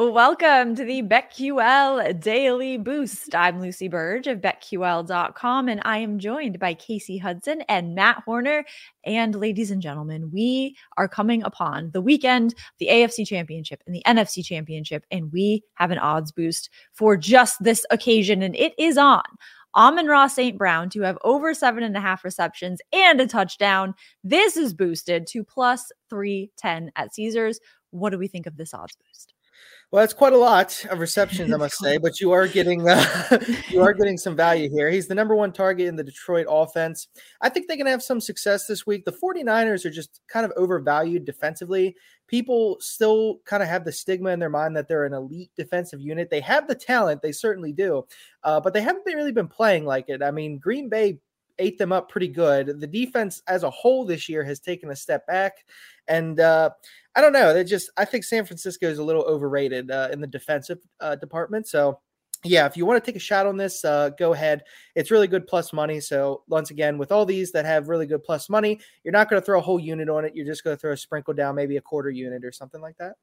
Welcome to the BetQL Daily Boost. I'm Lucy Burdge of BetQL.com, and I am joined by Kasey Hudson and Matt Horner. And ladies and gentlemen, we are coming upon the weekend, the AFC Championship and the NFC Championship, and we have an odds boost for just this occasion, and it is on Amon-Ra St. Brown to have over seven and a half receptions and a touchdown. This is boosted to plus 310 at Caesars. What do we think of this odds boost? Well, that's quite a lot of receptions, I must say, but you are getting uh, you are getting some value here. He's the number one target in the Detroit offense. I think they can have some success this week. The 49ers are just kind of overvalued defensively. People still kind of have the stigma in their mind that they're an elite defensive unit. They have the talent, they certainly do, uh, but they haven't really been playing like it. I mean, Green Bay ate them up pretty good. The defense as a whole this year has taken a step back. And uh, I don't know. They just I think San Francisco is a little overrated uh, in the defensive uh, department. So yeah, if you want to take a shot on this, uh, go ahead. It's really good plus money. So once again, with all these that have really good plus money, you're not going to throw a whole unit on it. You're just going to throw a sprinkle down, maybe a quarter unit or something like that.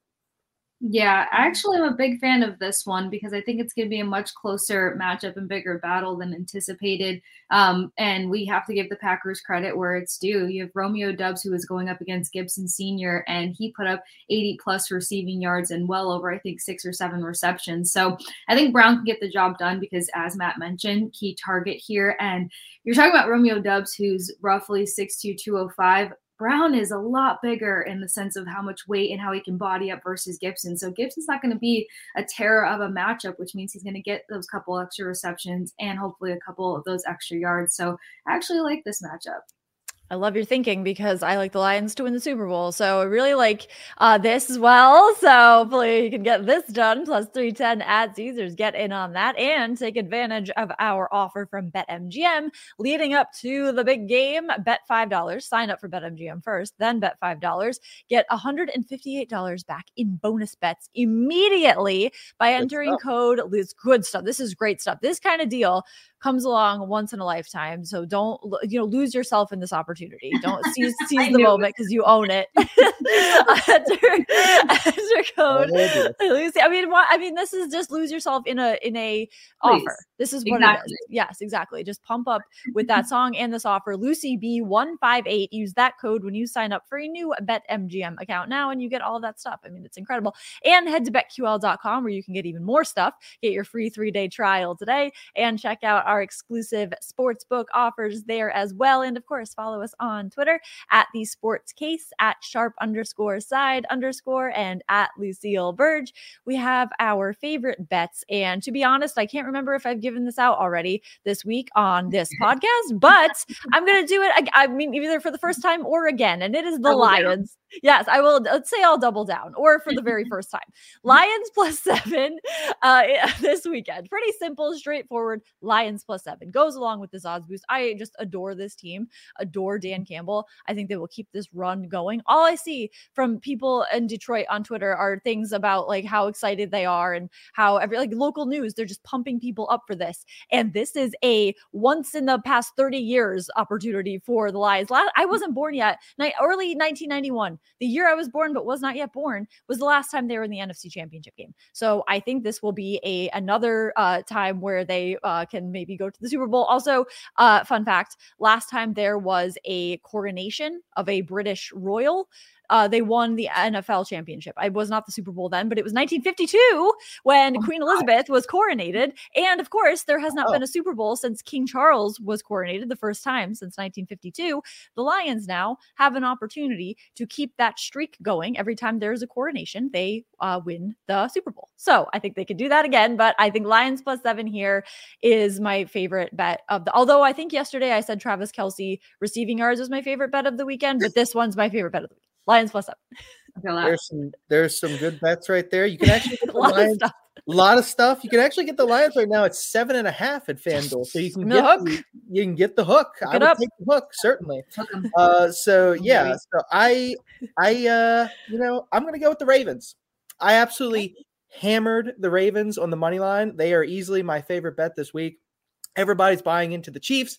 Yeah, I actually, I'm a big fan of this one because I think it's going to be a much closer matchup and bigger battle than anticipated. Um, and we have to give the Packers credit where it's due. You have Romeo Doubs, who is going up against Gibson Sr., and he put up 80 plus receiving yards and well over, I think, six or seven receptions. So I think Brown can get the job done because, as Matt mentioned, key target here. And you're talking about Romeo Doubs, who's roughly 6'2, 205. Brown is a lot bigger in the sense of how much weight and how he can body up versus Gibson. So Gibson's not going to be a terror of a matchup, which means he's going to get those couple extra receptions and hopefully a couple of those extra yards. So I actually like this matchup. I love your thinking because I like the Lions to win the Super Bowl. So I really like uh, this as well. So hopefully you can get this done. Plus 310 at Caesars. Get in on that and take advantage of our offer from BetMGM leading up to the big game. Bet $5. Sign up for BetMGM first, then bet $5. Get $158 back in bonus bets immediately by entering code. It's good stuff. This is great stuff. This kind of deal comes along once in a lifetime. So don't you know lose yourself in this opportunity. Don't seize, seize the moment because you own it. enter, enter code. I mean, I mean, this is just lose yourself in a in a Please. offer. This is what exactly. it is. Yes, exactly. Just pump up with that song and this offer. Lucy B one five eight. Use that code when you sign up for a new Bet MGM account now, and you get all that stuff. I mean, it's incredible. And head to betql.com where you can get even more stuff. Get your free three day trial today and check out our exclusive sports book offers there as well. And of course, follow us on Twitter at the sports case at sharp underscore side underscore and at Lucille Burdge. We have our favorite bets. And to be honest, I can't remember if I've given this out already this week on this podcast, but I'm going to do it. I, mean, either for the first time or again, and it is the oh, Lions. Yes, I will. Let's say I'll double down, or for the very first time, Lions plus seven uh, this weekend. Pretty simple, straightforward. Lions plus seven goes along with this odds boost. I just adore this team, adore Dan Campbell. I think they will keep this run going. All I see from people in Detroit on Twitter are things about like how excited they are and how every like local news. They're just pumping people up for this. And this is a once in the past 30 years opportunity for the Lions. I wasn't born yet. Early 1991, the year I was born but was not yet born, was the last time they were in the NFC Championship game. So I think this will be a another uh, time where they uh, can maybe go to the Super Bowl. Also, uh, fun fact: last time there was a coronation of a British royal uh, they won the NFL championship. I was not the Super Bowl then, but it was 1952 when oh, Queen Elizabeth was coronated. And of course, there has not oh. been a Super Bowl since King Charles was coronated the first time since 1952. The Lions now have an opportunity to keep that streak going. Every time there's a coronation, they uh, win the Super Bowl. So I think they could do that again. But I think Lions plus seven here is my favorite bet of the. Although I think yesterday I said Travis Kelce receiving yards was my favorite bet of the weekend, but this one's my favorite bet of the week. Lions plus up. There's some there's some good bets right there. You can actually get the Lions. A lot of stuff. You can actually get the Lions right now. It's seven and a half at FanDuel, so you can get the, you can get the hook. Hook I would up. take the hook certainly. Uh, so yeah, so I I uh, you know I'm gonna go with the Ravens. I absolutely hammered the Ravens on the money line. They are easily my favorite bet this week. Everybody's buying into the Chiefs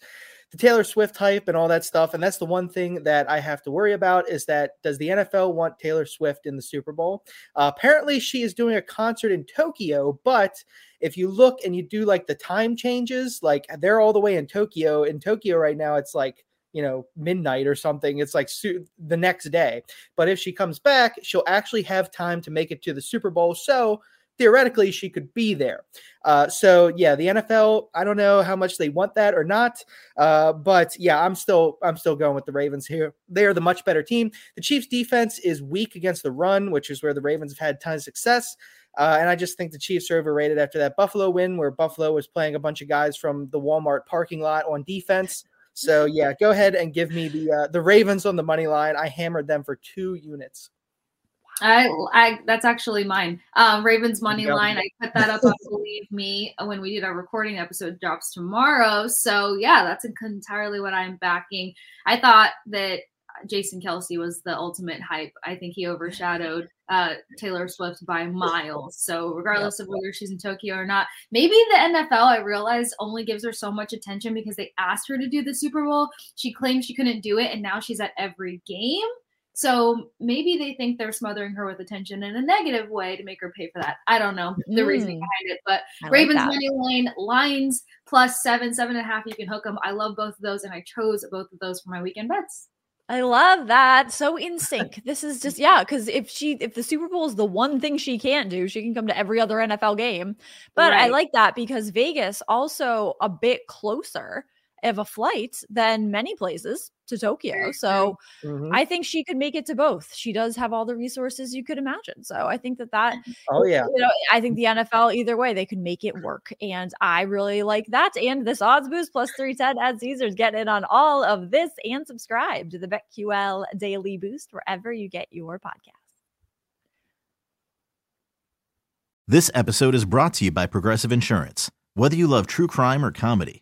the Taylor Swift hype and all that stuff. And that's the one thing that I have to worry about is that does the NFL want Taylor Swift in the Super Bowl? Uh, apparently, she is doing a concert in Tokyo, but if you look and you do like the time changes, like they're all the way in Tokyo. In Tokyo right now, it's like you know midnight or something. It's like su- the next day. But if she comes back, she'll actually have time to make it to the Super Bowl. So theoretically she could be there. Uh, so yeah, the NFL. I don't know how much they want that or not, uh, but yeah, I'm still I'm still going with the Ravens here. They are the much better team. The Chiefs' defense is weak against the run, which is where the Ravens have had tons of success. Uh, and I just think the Chiefs are overrated after that Buffalo win, where Buffalo was playing a bunch of guys from the Walmart parking lot on defense. So yeah, go ahead and give me the uh, the Ravens on the money line. I hammered them for two units. I, I, that's actually mine. Um, Ravens money line. I put that up on Believe Me when we did our recording episode drops tomorrow. So yeah, that's entirely what I'm backing. I thought that Jason Kelce was the ultimate hype. I think he overshadowed uh, Taylor Swift by miles. So regardless of whether she's in Tokyo or not, maybe the NFL I realize only gives her so much attention because they asked her to do the Super Bowl. She claimed she couldn't do it, and now she's at every game. So maybe they think they're smothering her with attention in a negative way to make her pay for that. I don't know the mm. reasoning behind it, but I Ravens like money line lines plus seven, seven and a half. You can hook them. I love both of those, and I chose both of those for my weekend bets. I love that. So in sync. This is just yeah, because if she if the Super Bowl is the one thing she can't do, she can come to every other NFL game. But right. I like that because Vegas also a bit closer of a flight than many places to Tokyo. So mm-hmm. I think she could make it to both. She does have all the resources you could imagine. So I think that that oh yeah, you know, I think the NFL either way they could make it work, and I really like that. And this odds boost plus three ten at Caesars. Get in on all of this and subscribe to the BetQL Daily Boost wherever you get your podcast. This episode is brought to you by Progressive Insurance. Whether you love true crime or comedy,